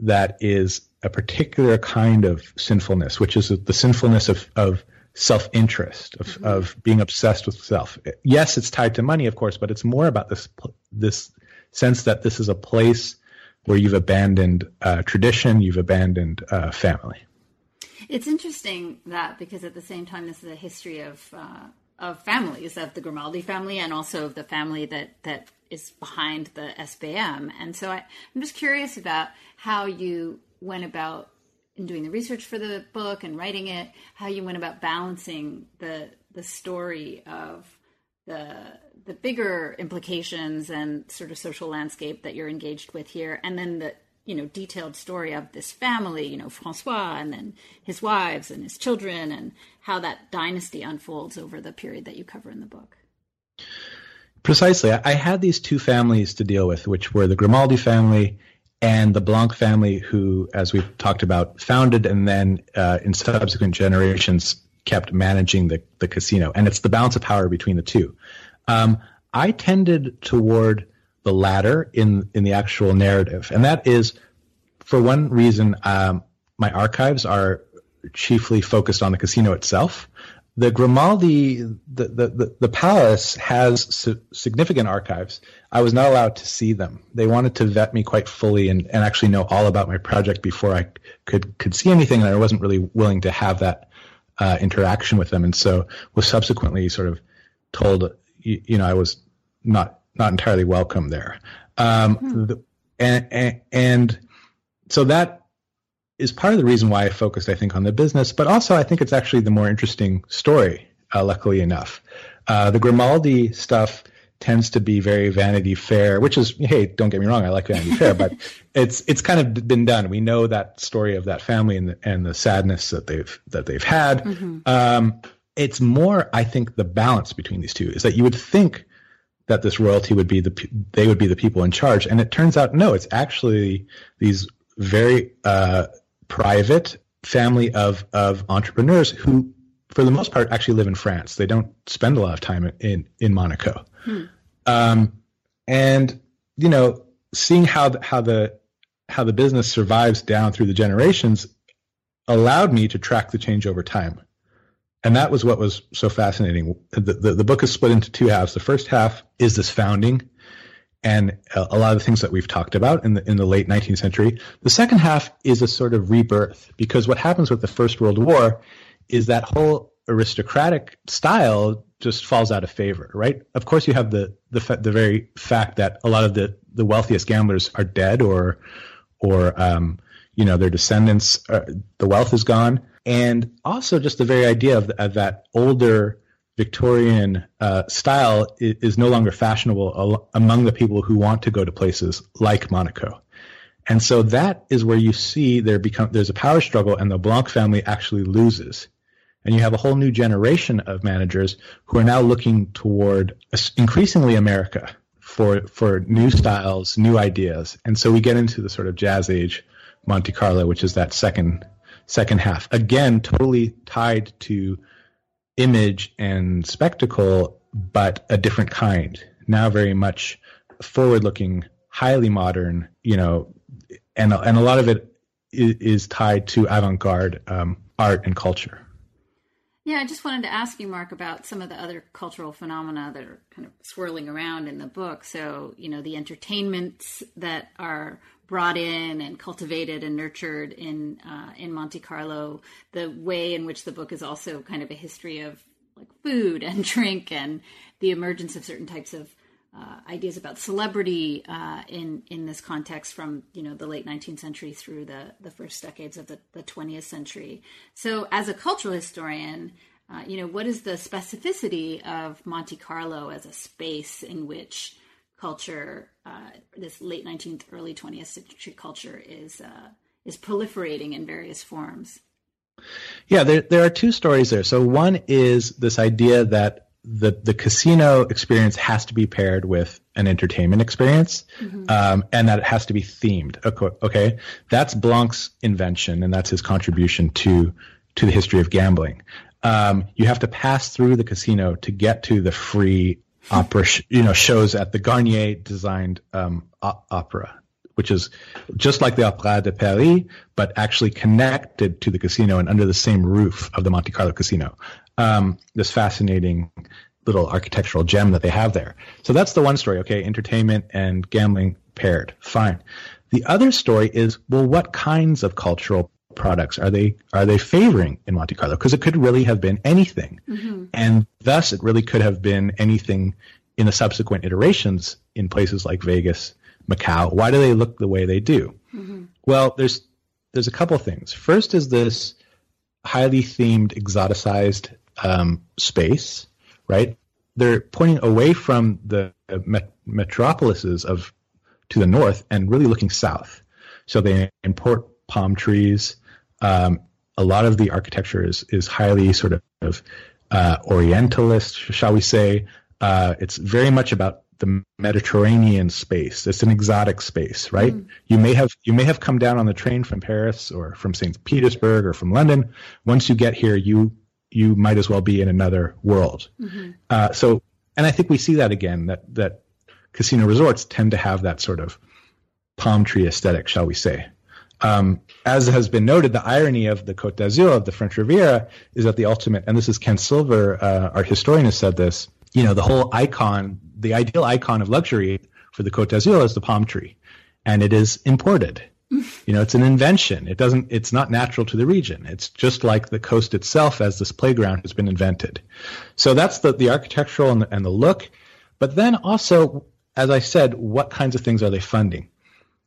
B: that is a particular kind of sinfulness, which is the sinfulness of, of self interest, of, mm-hmm. of being obsessed with self. Yes, it's tied to money, of course, but it's more about this this sense that this is a place where you've abandoned uh, tradition, you've abandoned uh, family.
A: It's interesting that because at the same time, this is a history of uh, of families of the Grimaldi family and also of the family that that is behind the SBM. And so I, I'm just curious about how you went about in doing the research for the book and writing it, how you went about balancing the the story of the the bigger implications and sort of social landscape that you're engaged with here, and then the you know detailed story of this family, you know Francois, and then his wives and his children, and how that dynasty unfolds over the period that you cover in the book.
B: Precisely, I had these two families to deal with, which were the Grimaldi family and the Blanc family, who, as we've talked about, founded and then uh, in subsequent generations kept managing the, the casino. And it's the balance of power between the two. Um, I tended toward the latter in in the actual narrative, and that is for one reason. Um, my archives are chiefly focused on the casino itself. The Grimaldi, the the, the, the palace has su- significant archives. I was not allowed to see them. They wanted to vet me quite fully and, and actually know all about my project before I could could see anything, and I wasn't really willing to have that uh, interaction with them, and so was subsequently sort of told you, you know, I was not not entirely welcome there. Um, hmm. the, and, and, and so that is part of the reason why I focused, I think, on the business, but also I think it's actually the more interesting story. Uh, luckily enough, uh, the Grimaldi stuff tends to be very Vanity Fair, which is hey, don't get me wrong, I like Vanity Fair, but it's it's kind of been done. We know that story of that family and the, and the sadness that they've that they've had. Mm-hmm. Um, it's more, I think, the balance between these two is that you would think that this royalty would be the they would be the people in charge, and it turns out no, it's actually these very uh, private family of of entrepreneurs who, for the most part, actually live in France. They don't spend a lot of time in in Monaco, hmm. um, and you know, seeing how the, how the how the business survives down through the generations allowed me to track the change over time and that was what was so fascinating. The, the, the, book is split into two halves. The first half is this founding and a, lot of the things that we've talked about in the, in the late 19th century. The second half is a sort of rebirth because what happens with the First World War is that whole aristocratic style just falls out of favor, right? Of course, you have the the, the very fact that a lot of the, the wealthiest gamblers are dead or or um, you know their descendants, uh, the wealth is gone and also just the very idea of, of that older Victorian uh, style is, is, no longer fashionable al- among the people who want to go to places like Monaco. And so that is where you see there become there's a power struggle, and the Blanc family actually loses, and you have a whole new generation of managers who are now looking toward increasingly America for for new styles, new ideas, and so we get into the sort of jazz age Monte Carlo, which is that second second half. Again, totally tied to image and spectacle, but a different kind. Now very much forward looking, highly modern, you know, and, and a lot of it is, tied to avant garde um, art and culture.
A: Yeah, I just wanted to ask you, Mark, about some of the other cultural phenomena that are kind of swirling around in the book. So, you know, the entertainments that are brought in and cultivated and nurtured in uh, in Monte Carlo. The way in which the book is also kind of a history of like food and drink and the emergence of certain types of uh, ideas about celebrity uh, in in this context from you know the late 19th century through the the first decades of the, the 20th century. So, as a cultural historian, uh, you know, what is the specificity of Monte Carlo as a space in which culture, uh, this late 19th, early 20th century culture, is uh, is proliferating in various forms?
B: Yeah, there there are two stories there. So one is this idea that the the casino experience has to be paired with an entertainment experience, mm-hmm. um, and that it has to be themed. Okay, that's Blanc's invention, and that's his contribution to to the history of gambling. Um, you have to pass through the casino to get to the free opera, sh- you know, shows at the Garnier designed um, o- opera which is just like the Opéra de Paris, but actually connected to the casino and under the same roof of the Monte Carlo casino. Um, this fascinating little architectural gem that they have there. So that's the one story. Okay, entertainment and gambling paired. Fine. The other story is well, what kinds of cultural products are they are they favoring in Monte Carlo? Because it could really have been anything, mm-hmm. and thus it really could have been anything in the subsequent iterations in places like Vegas Macau? Why do they look the way they do? Mm-hmm. Well, there's there's a couple things. First is this highly themed, exoticized um, space, right? They're pointing away from the met- metropolises of to the north and really looking south. So they import palm trees. Um, a lot of the architecture is is highly sort of uh, Orientalist, shall we say? Uh, it's very much about the Mediterranean space. It's an exotic space, right? Mm. You may have you may have come down on the train from Paris or from St. Petersburg or from London. Once you get here, you you might as well be in another world. Mm-hmm. Uh, so, and I think we see that again that that casino resorts tend to have that sort of palm tree aesthetic, shall we say? Um, as has been noted, the irony of the Côte d'Azur of the French Riviera is that the ultimate, and this is Ken Silver, uh, our historian, has said this. You know, the whole icon the ideal icon of luxury for the Côte d'Azur is the palm tree, and it is imported. you know, it's an invention. It doesn't. It's not natural to the region. It's just like the coast itself, as this playground has been invented. So that's the the architectural and the, and the look, but then also, as I said, what kinds of things are they funding?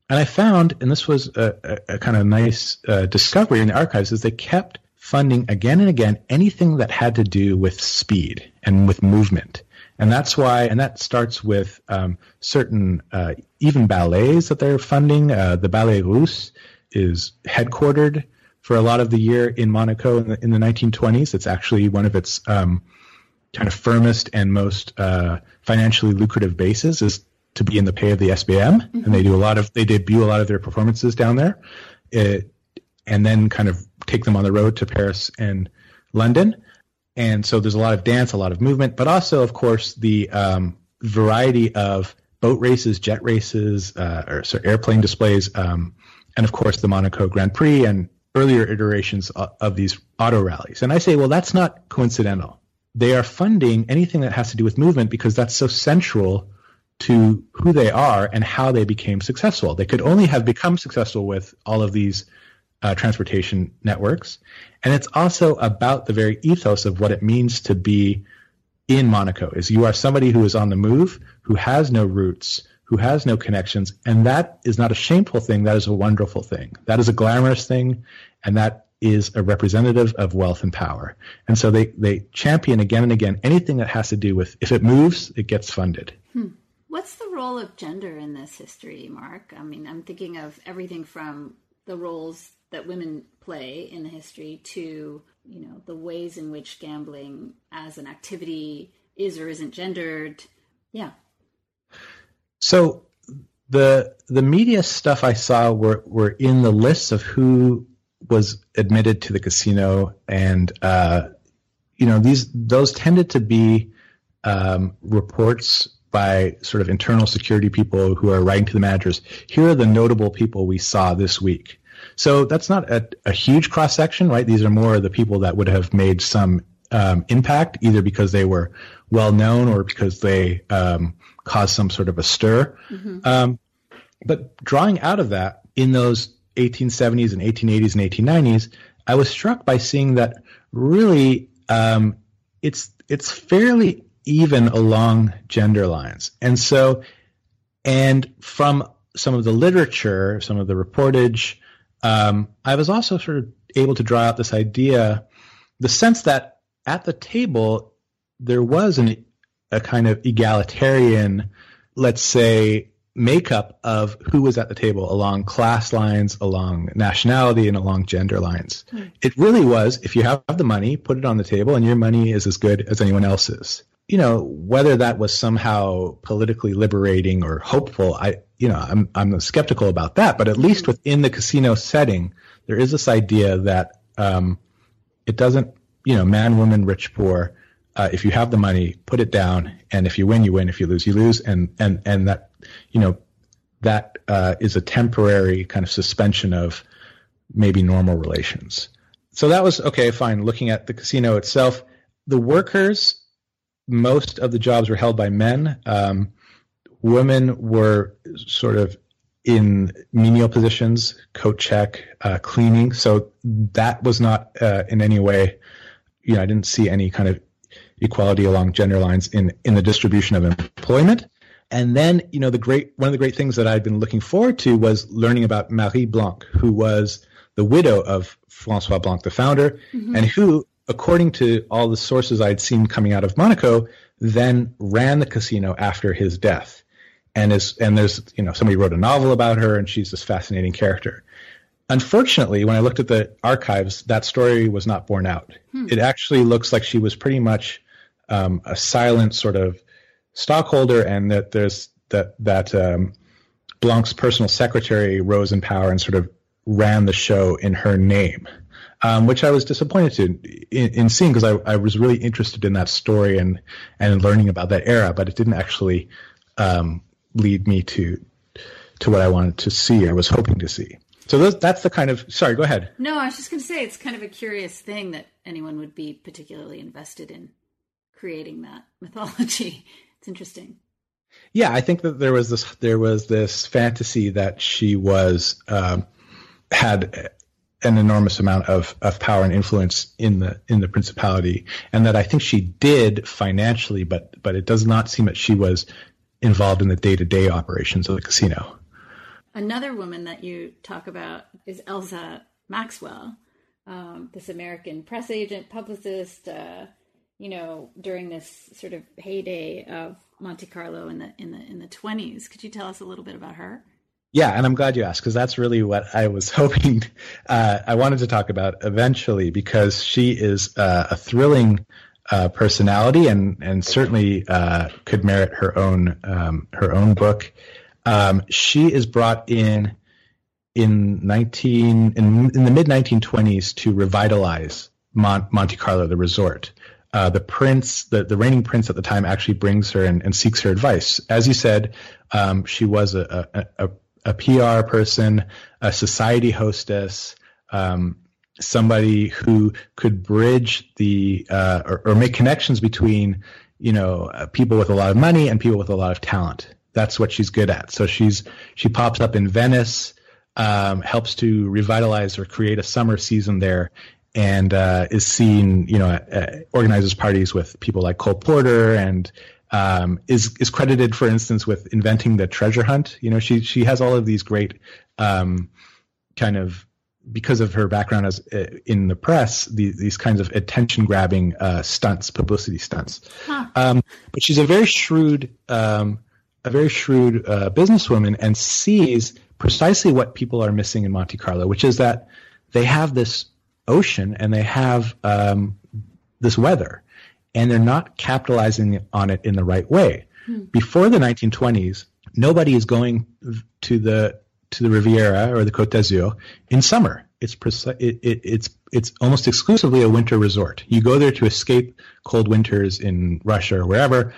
B: And I found, and this was a, a, a kind of nice uh, discovery in the archives, is they kept funding again and again anything that had to do with speed and with movement. And that's why, and that starts with um, certain, uh, even ballets that they're funding. Uh, the Ballet Russe is headquartered for a lot of the year in Monaco in the, in the 1920s. It's actually one of its um, kind of firmest and most uh, financially lucrative bases is to be in the pay of the SBM, mm-hmm. and they do a lot of they debut a lot of their performances down there, it, and then kind of take them on the road to Paris and London. And so there's a lot of dance, a lot of movement, but also, of course, the um, variety of boat races, jet races, uh, or sorry, airplane displays, um, and of course the Monaco Grand Prix and earlier iterations of, of these auto rallies. And I say, well, that's not coincidental. They are funding anything that has to do with movement because that's so central to who they are and how they became successful. They could only have become successful with all of these uh, transportation networks. And it's also about the very ethos of what it means to be in Monaco is you are somebody who is on the move, who has no roots, who has no connections. And that is not a shameful thing. That is a wonderful thing. That is a glamorous thing. And that is a representative of wealth and power. And so they, they champion again and again anything that has to do with if it moves, it gets funded.
A: What's the role of gender in this history, Mark? I mean, I'm thinking of everything from the roles that women play in the history to you know the ways in which gambling as an activity is or isn't gendered yeah
B: so the the media stuff i saw were were in the lists of who was admitted to the casino and uh, you know these those tended to be um, reports by sort of internal security people who are writing to the managers here are the notable people we saw this week so that's not a, a huge cross section, right? These are more the people that would have made some um, impact, either because they were well known or because they um, caused some sort of a stir. Mm-hmm. Um, but drawing out of that, in those 1870s and 1880s and 1890s, I was struck by seeing that really um, it's it's fairly even along gender lines. And so, and from some of the literature, some of the reportage, um, I was also sort of able to draw out this idea, the sense that at the table there was an, a kind of egalitarian, let's say, makeup of who was at the table along class lines, along nationality, and along gender lines. Mm. It really was if you have the money, put it on the table, and your money is as good as anyone else's. You know, whether that was somehow politically liberating or hopeful, I, you know, I'm, I'm skeptical about that. But at least within the casino setting, there is this idea that um, it doesn't, you know, man, woman, rich, poor. Uh, if you have the money, put it down, and if you win, you win. If you lose, you lose, and and and that you know, that uh, is a temporary kind of suspension of maybe normal relations. So that was okay, fine. Looking at the casino itself, the workers, most of the jobs were held by men. Um, women were sort of in menial positions, coat check, uh, cleaning. So that was not uh, in any way, you know, I didn't see any kind of equality along gender lines in in the distribution of employment. And then, you know, the great one of the great things that I'd been looking forward to was learning about Marie Blanc, who was the widow of Francois Blanc, the founder, mm-hmm. and who, according to all the sources I'd seen coming out of Monaco, then ran the casino after his death. And is and there's you know somebody wrote a novel about her, and she's this fascinating character. Unfortunately, when I looked at the archives, that story was not borne out. Hmm. It actually looks like she was pretty much um, a silent sort of stockholder, and that there's that that um, Blanc's personal secretary rose in power and sort of ran the show in her name, um, which I was disappointed to in, in seeing because I, I, was really interested in that story and and learning about that era, but it didn't actually um, lead me to to what I wanted to see or was hoping to see. So those, that's the kind of. Sorry, go ahead.
A: No, I was just going to say it's kind of a curious thing that anyone would be particularly invested in creating that mythology. It's interesting.
B: Yeah, I think that there was this there was this fantasy that she was um, had an enormous amount of, of power and influence in the in the principality, and that I think she did financially, but but it does not seem that she was involved in the day to day operations of the casino.
A: Another woman that you talk about is Elsa Maxwell, um, this American press agent, publicist, uh, you know, during this sort of heyday of Monte Carlo in the in the in the twenties. Could you tell us a little bit about her?
B: Yeah, and I'm glad you asked because that's really what I was hoping uh, I wanted to talk about eventually because she is uh, a thrilling uh, personality and and certainly uh, could merit her own um, her own book. Um, she is brought in in 19 in, in the mid 1920s to revitalize Mon- Monte Carlo, the resort uh, the prince, the, the reigning prince at the time, actually brings her and, and seeks her advice. As you said, um, she was a, a, a, a, PR person, a society hostess, um, somebody who could bridge the uh, or, or, make connections between you know uh, people with a lot of money and people with a lot of talent. That's what she's good at. So she's she pops up in Venice. Um, helps to revitalize or create a summer season there and uh, is seen, you know, organizes parties with people like Cole Porter and um, is is credited, for instance, with inventing the treasure hunt. You know, she she has all of these great um, kind of because of her background as uh, in the press, the, these kinds of attention grabbing uh, stunts, publicity stunts. Huh. Um, but she's a very shrewd, um, a very shrewd uh, businesswoman, and sees precisely what people are missing in Monte Carlo, which is that they have this ocean and they have um, this weather, and they're not capitalizing on it in the right way. Hmm. Before the 1920s, nobody is going to the to the Riviera or the Côte d'Azur in summer. It's it, it, it's it's almost exclusively a winter resort. You go there to escape cold winters in Russia or wherever,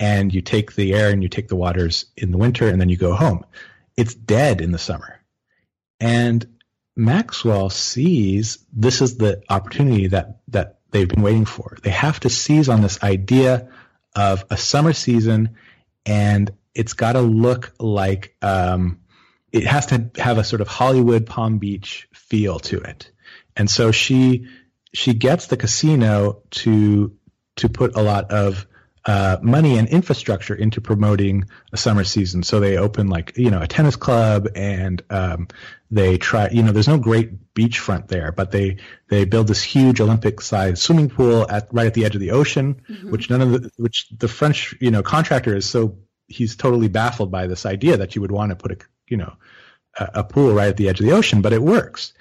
B: and you take the air and you take the waters in the winter, and then you go home. It's dead in the summer, and Maxwell sees this is the opportunity that that they've been waiting for. They have to seize on this idea of a summer season, and it's got to look like um, it has to have a sort of Hollywood Palm Beach feel to it. And so she she gets the casino to to put a lot of uh, money and infrastructure into promoting a summer season. So they open like you know a tennis club, and um, they try. You know, there's no great beachfront there, but they they build this huge Olympic-sized swimming pool at right at the edge of the ocean, mm-hmm. which none of the which the French you know contractor is so he's totally baffled by this idea that you would want to put a you know a, a pool right at the edge of the ocean, but it works.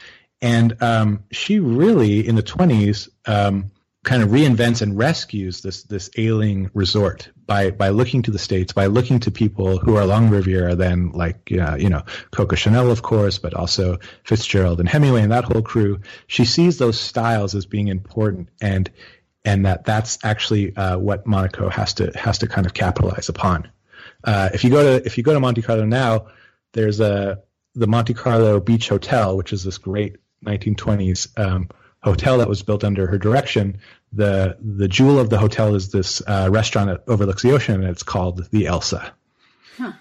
B: And um, she really in the 20s. Um, kind of reinvents and rescues this this ailing resort by by looking to the states, by looking to people who are along Riviera, then like uh, you know Coco Chanel, of course, but also Fitzgerald and Hemingway and that whole crew. She sees those styles as being important, and and that that's actually uh, what Monaco has to has to kind of capitalize upon. Uh, if you go to if you go to Monte Carlo now, there's a the Monte Carlo Beach Hotel, which is this great 1920s um, hotel that was built under her direction the the jewel of the hotel is this uh, restaurant that overlooks the ocean, and it's called the Elsa.
A: Huh.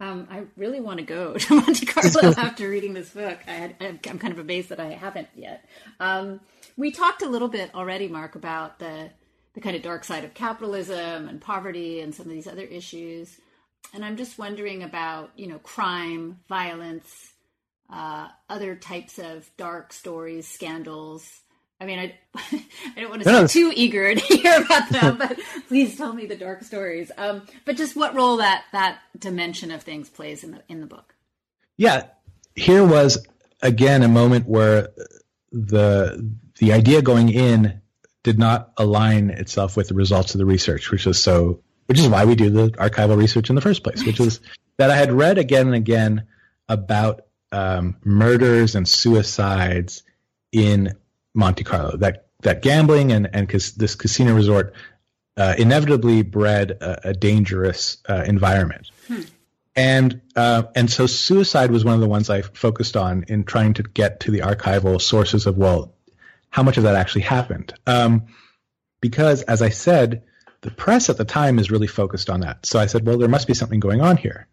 A: Um, I really want to go to Monte Carlo after reading this book. I am kind of amazed that I haven't yet. Um, we talked a little bit already, Mark, about the the kind of dark side of capitalism and poverty and some of these other issues. And I'm just wondering about you know crime, violence, uh, other types of dark stories, scandals. I mean, I, I don't want to no, sound too eager to hear about them, but please tell me the dark stories. Um, but just what role that that dimension of things plays in the in the book.
B: Yeah, here was again a moment where the the idea going in did not align itself with the results of the research, which is so, which is why we do the archival research in the first place, which is that I had read again and again about um, murders and suicides in Monte Carlo. That that gambling and and cas- this casino resort uh, inevitably bred a, a dangerous uh, environment. Hmm. And uh, and so suicide was one of the ones I focused on in trying to get to the archival sources of well, how much of that actually happened? Um, because as I said, the press at the time is really focused on that. So I said, well, there must be something going on here.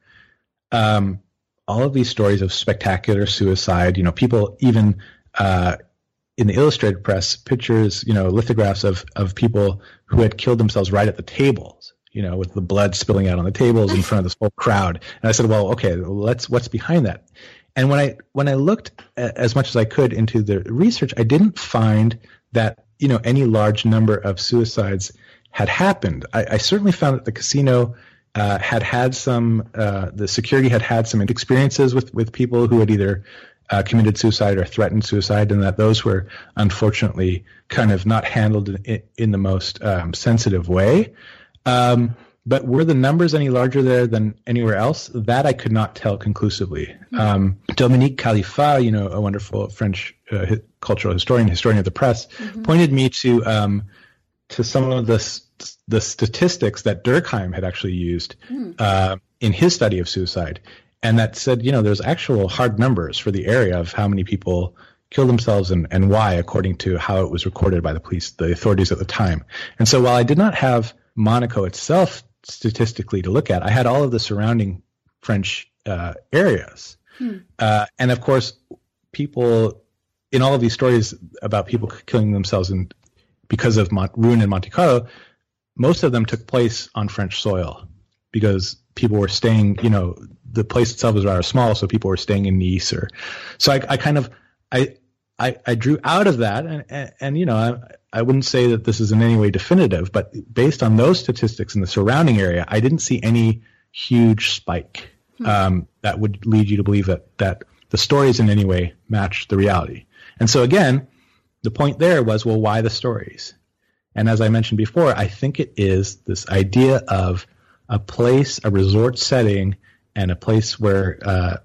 B: Um, all of these stories of spectacular suicide, you know, people even uh, in the illustrated press pictures, you know, lithographs of of people who had killed themselves right at the tables, you know, with the blood spilling out on the tables in front of this whole crowd. And I said, well, okay, let's what's behind that? And when I when I looked as much as I could into the research, I didn't find that you know any large number of suicides had happened. I, I certainly found that the casino uh, had had some, uh, the security had had some experiences with with people who had either uh, committed suicide or threatened suicide, and that those were unfortunately kind of not handled in, in the most um, sensitive way. Um, but were the numbers any larger there than anywhere else? That I could not tell conclusively. Mm-hmm. Um, Dominique Kalifa, you know, a wonderful French uh, cultural historian, historian of the press, mm-hmm. pointed me to um, to some of the the statistics that Durkheim had actually used mm. uh, in his study of suicide and that said, you know, there's actual hard numbers for the area of how many people killed themselves and, and why, according to how it was recorded by the police, the authorities at the time. And so while I did not have Monaco itself statistically to look at, I had all of the surrounding French uh, areas. Hmm. Uh, and of course, people in all of these stories about people killing themselves in, because of Mont- ruin in Monte Carlo, most of them took place on French soil because people were staying, you know, the place itself was rather small, so people were staying in Nice or so I, I kind of I, I I drew out of that and and, and you know I, I wouldn't say that this is in any way definitive, but based on those statistics in the surrounding area, I didn't see any huge spike hmm. um, that would lead you to believe that that the stories in any way matched the reality. And so again, the point there was, well, why the stories? And as I mentioned before, I think it is this idea of a place, a resort setting and a place where uh,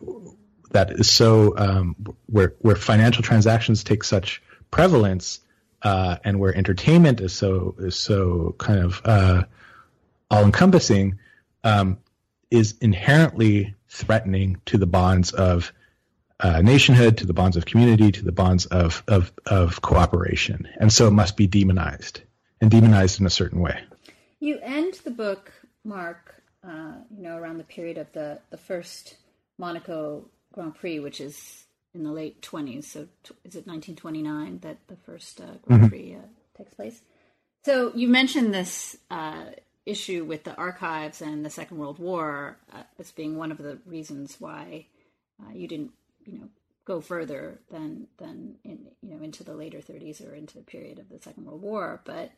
B: that is so um, where where financial transactions take such prevalence uh, and where entertainment is so is so kind of uh, all encompassing um, is inherently threatening to the bonds of uh, nationhood, to the bonds of community, to the bonds of, of of cooperation, and so it must be demonized and demonized in a certain way.
A: You end the book, Mark, uh, you know, around the period of the, the first Monaco Grand Prix, which is in the late 20s. So t- is it 1929 that the first uh, Grand mm-hmm. Prix uh, takes place? So you mentioned this uh, issue with the archives and the Second World War uh, as being one of the reasons why uh, you didn't, you know, go further than than in you know into the later 30s or into the period of the Second World War. But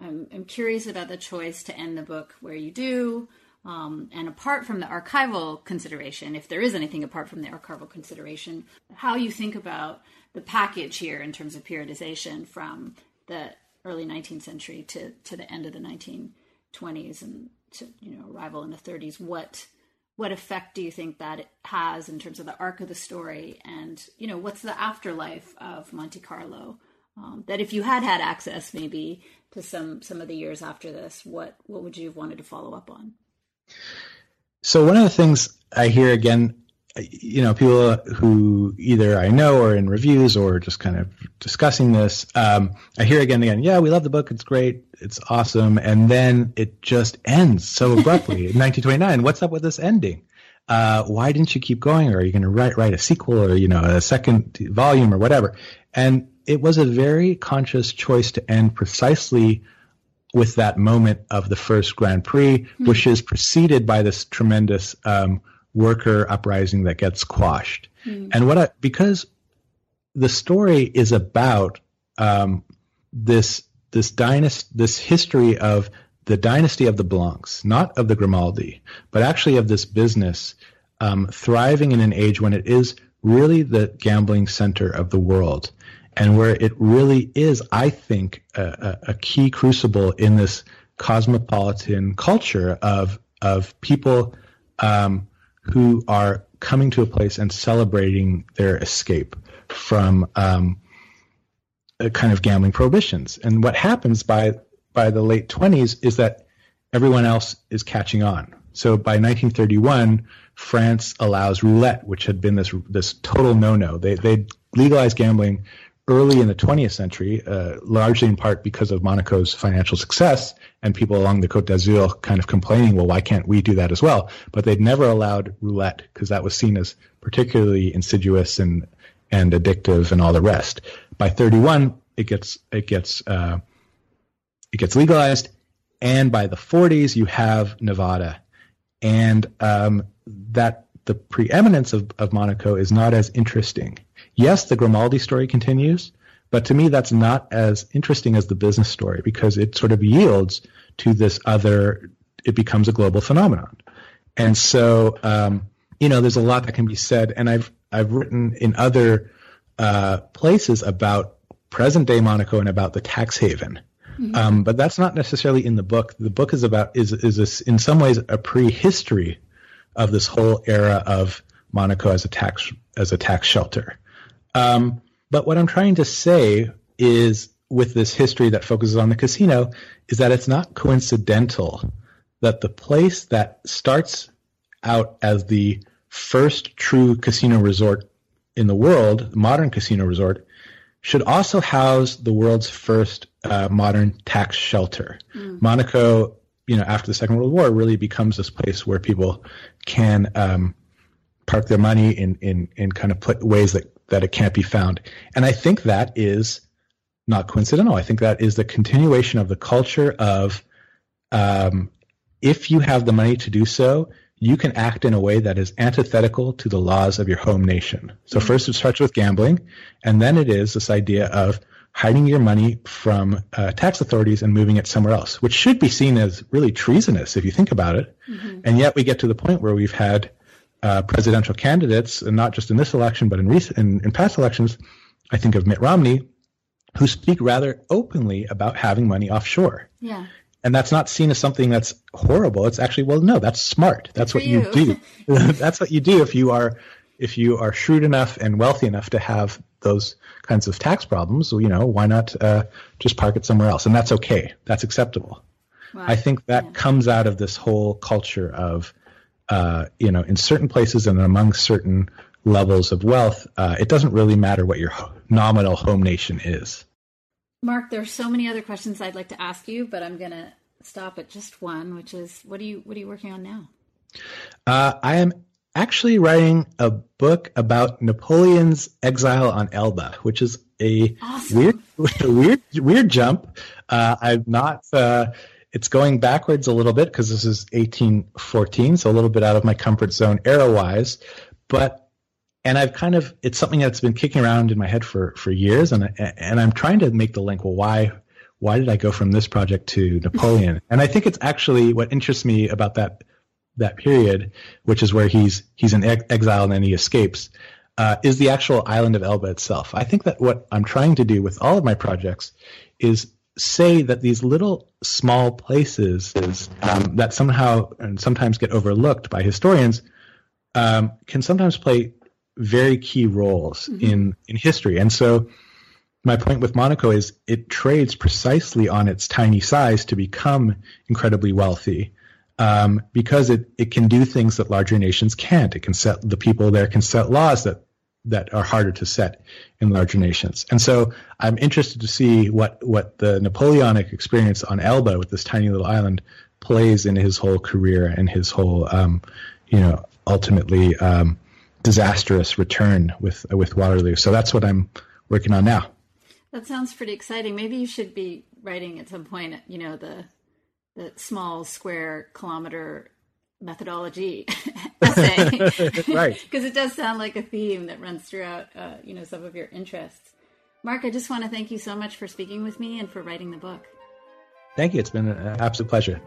A: I'm I'm curious about the choice to end the book where you do. Um, and apart from the archival consideration, if there is anything apart from the archival consideration, how you think about the package here in terms of periodization from the early 19th century to, to the end of the 1920s and to you know arrival in the 30s, what what effect do you think that it has in terms of the arc of the story and you know what's the afterlife of monte carlo um, that if you had had access maybe to some some of the years after this what what would you have wanted to follow up on
B: so one of the things I hear again, you know, people who either I know or in reviews or just kind of discussing this, um, I hear again and again, yeah, we love the book, it's great, it's awesome, and then it just ends so abruptly in 1929. What's up with this ending? Uh, why didn't you keep going? Or are you going to write write a sequel or you know a second volume or whatever? And it was a very conscious choice to end precisely with that moment of the first Grand Prix, mm-hmm. which is preceded by this tremendous um, worker uprising that gets quashed. Mm-hmm. And what I, because the story is about um, this this dynasty, this history of the dynasty of the Blancs, not of the Grimaldi, but actually of this business um, thriving in an age when it is really the gambling center of the world and where it really is, I think, a, a, key crucible in this cosmopolitan culture of of people um, who are coming to a place and celebrating their escape from um, kind of gambling prohibitions. And what happens by by the late 20s is that everyone else is catching on. So by 1931, France allows roulette, which had been this this total no-no. They they legalized gambling early in the 20th century, uh, largely in part because of Monaco's financial success and people along the Côte d'Azur kind of complaining, well, why can't we do that as well? But they'd never allowed roulette because that was seen as particularly insidious and and addictive and all the rest. By 31, it gets it gets uh, it gets legalized, and by the 40s, you have Nevada, and um, that the preeminence of, of Monaco is not as interesting yes, the Grimaldi story continues, but to me, that's not as interesting as the business story because it sort of yields to this other, it becomes a global phenomenon. And so, um, you know, there's a lot that can be said. And I've, I've written in other uh, places about present day Monaco and about the tax haven. Mm-hmm. Um, but that's not necessarily in the book. The book is about is is this in some ways a prehistory of this whole era of Monaco as a tax as a tax shelter. Um, but what I'm trying to say is, with this history that focuses on the casino, is that it's not coincidental that the place that starts out as the first true casino resort in the world, modern casino resort, should also house the world's first uh, modern tax shelter. Mm. Monaco, you know, after the Second World War, really becomes this place where people can um, park their money in in in kind of ways that that it can't be found. And I think that is not coincidental. I think that is the continuation of the culture of um, if you have the money to do so, you can act in a way that is antithetical to the laws of your home nation. So mm-hmm. first it starts with gambling, and then it is this idea of hiding your money from uh, tax authorities and moving it somewhere else, which should be seen as really treasonous if you think about it. Mm-hmm. And yet we get to the point where we've had uh, presidential candidates, and not just in this election, but in recent in, in past elections, I think of Mitt Romney, who speak rather openly about having money offshore.
A: Yeah.
B: And that's not seen as something that's horrible. It's actually, well, no, that's smart. That's what you, you do. that's what you do if you are if you are shrewd enough and wealthy enough to have those kinds of tax problems. You know, why not uh, just park it somewhere else? And that's okay. That's acceptable. Wow. I think that yeah. comes out of this whole culture of uh, you know, in certain places and among certain levels of wealth, uh, it doesn't really matter what your nominal home nation is.
A: Mark, there's so many other questions I'd like to ask you, but I'm going to stop at just one, which is what are you what are you working on now?
B: Uh, I am actually writing a book about Napoleon's exile on Elba, which is a
A: Awesome.
B: weird, weird, weird jump. Uh, I'm not. Uh, it's going backwards a little bit because this is 1814, so a little bit out of my comfort zone era wise. But and I've kind of it's something that's been kicking around in my head for for years, and I, and I'm trying to make the link. Well, why why did I go from this project to Napoleon? and I think it's actually what interests me about that that period, which is where he's he's in ex- exile and then he escapes, uh, is the actual island of Elba itself. I think that what I'm trying to do with all of my projects is say that these little small places um, that somehow and sometimes get overlooked by historians um, can sometimes play very key roles
A: Mm-hmm.
B: in in history. And so my point with Monaco is it trades precisely on its tiny size to become incredibly wealthy um, because it, it can do things that larger nations can't. It can set the people there can set laws that that are harder to set in larger nations. And so I'm interested to see what what the Napoleonic experience on Elba with this tiny little island plays in his whole career and his whole um, you know ultimately um, disastrous return with with Waterloo. So that's what I'm working on now.
A: That sounds pretty exciting. Maybe you should be writing at some point, you know, the the small square kilometer methodology essay,
B: Right.
A: Because it does sound like a theme that runs throughout, uh, you know, some of your interests. Mark, I just want to thank you so much for speaking with me and for writing the book.
B: Thank you. It's been an absolute pleasure.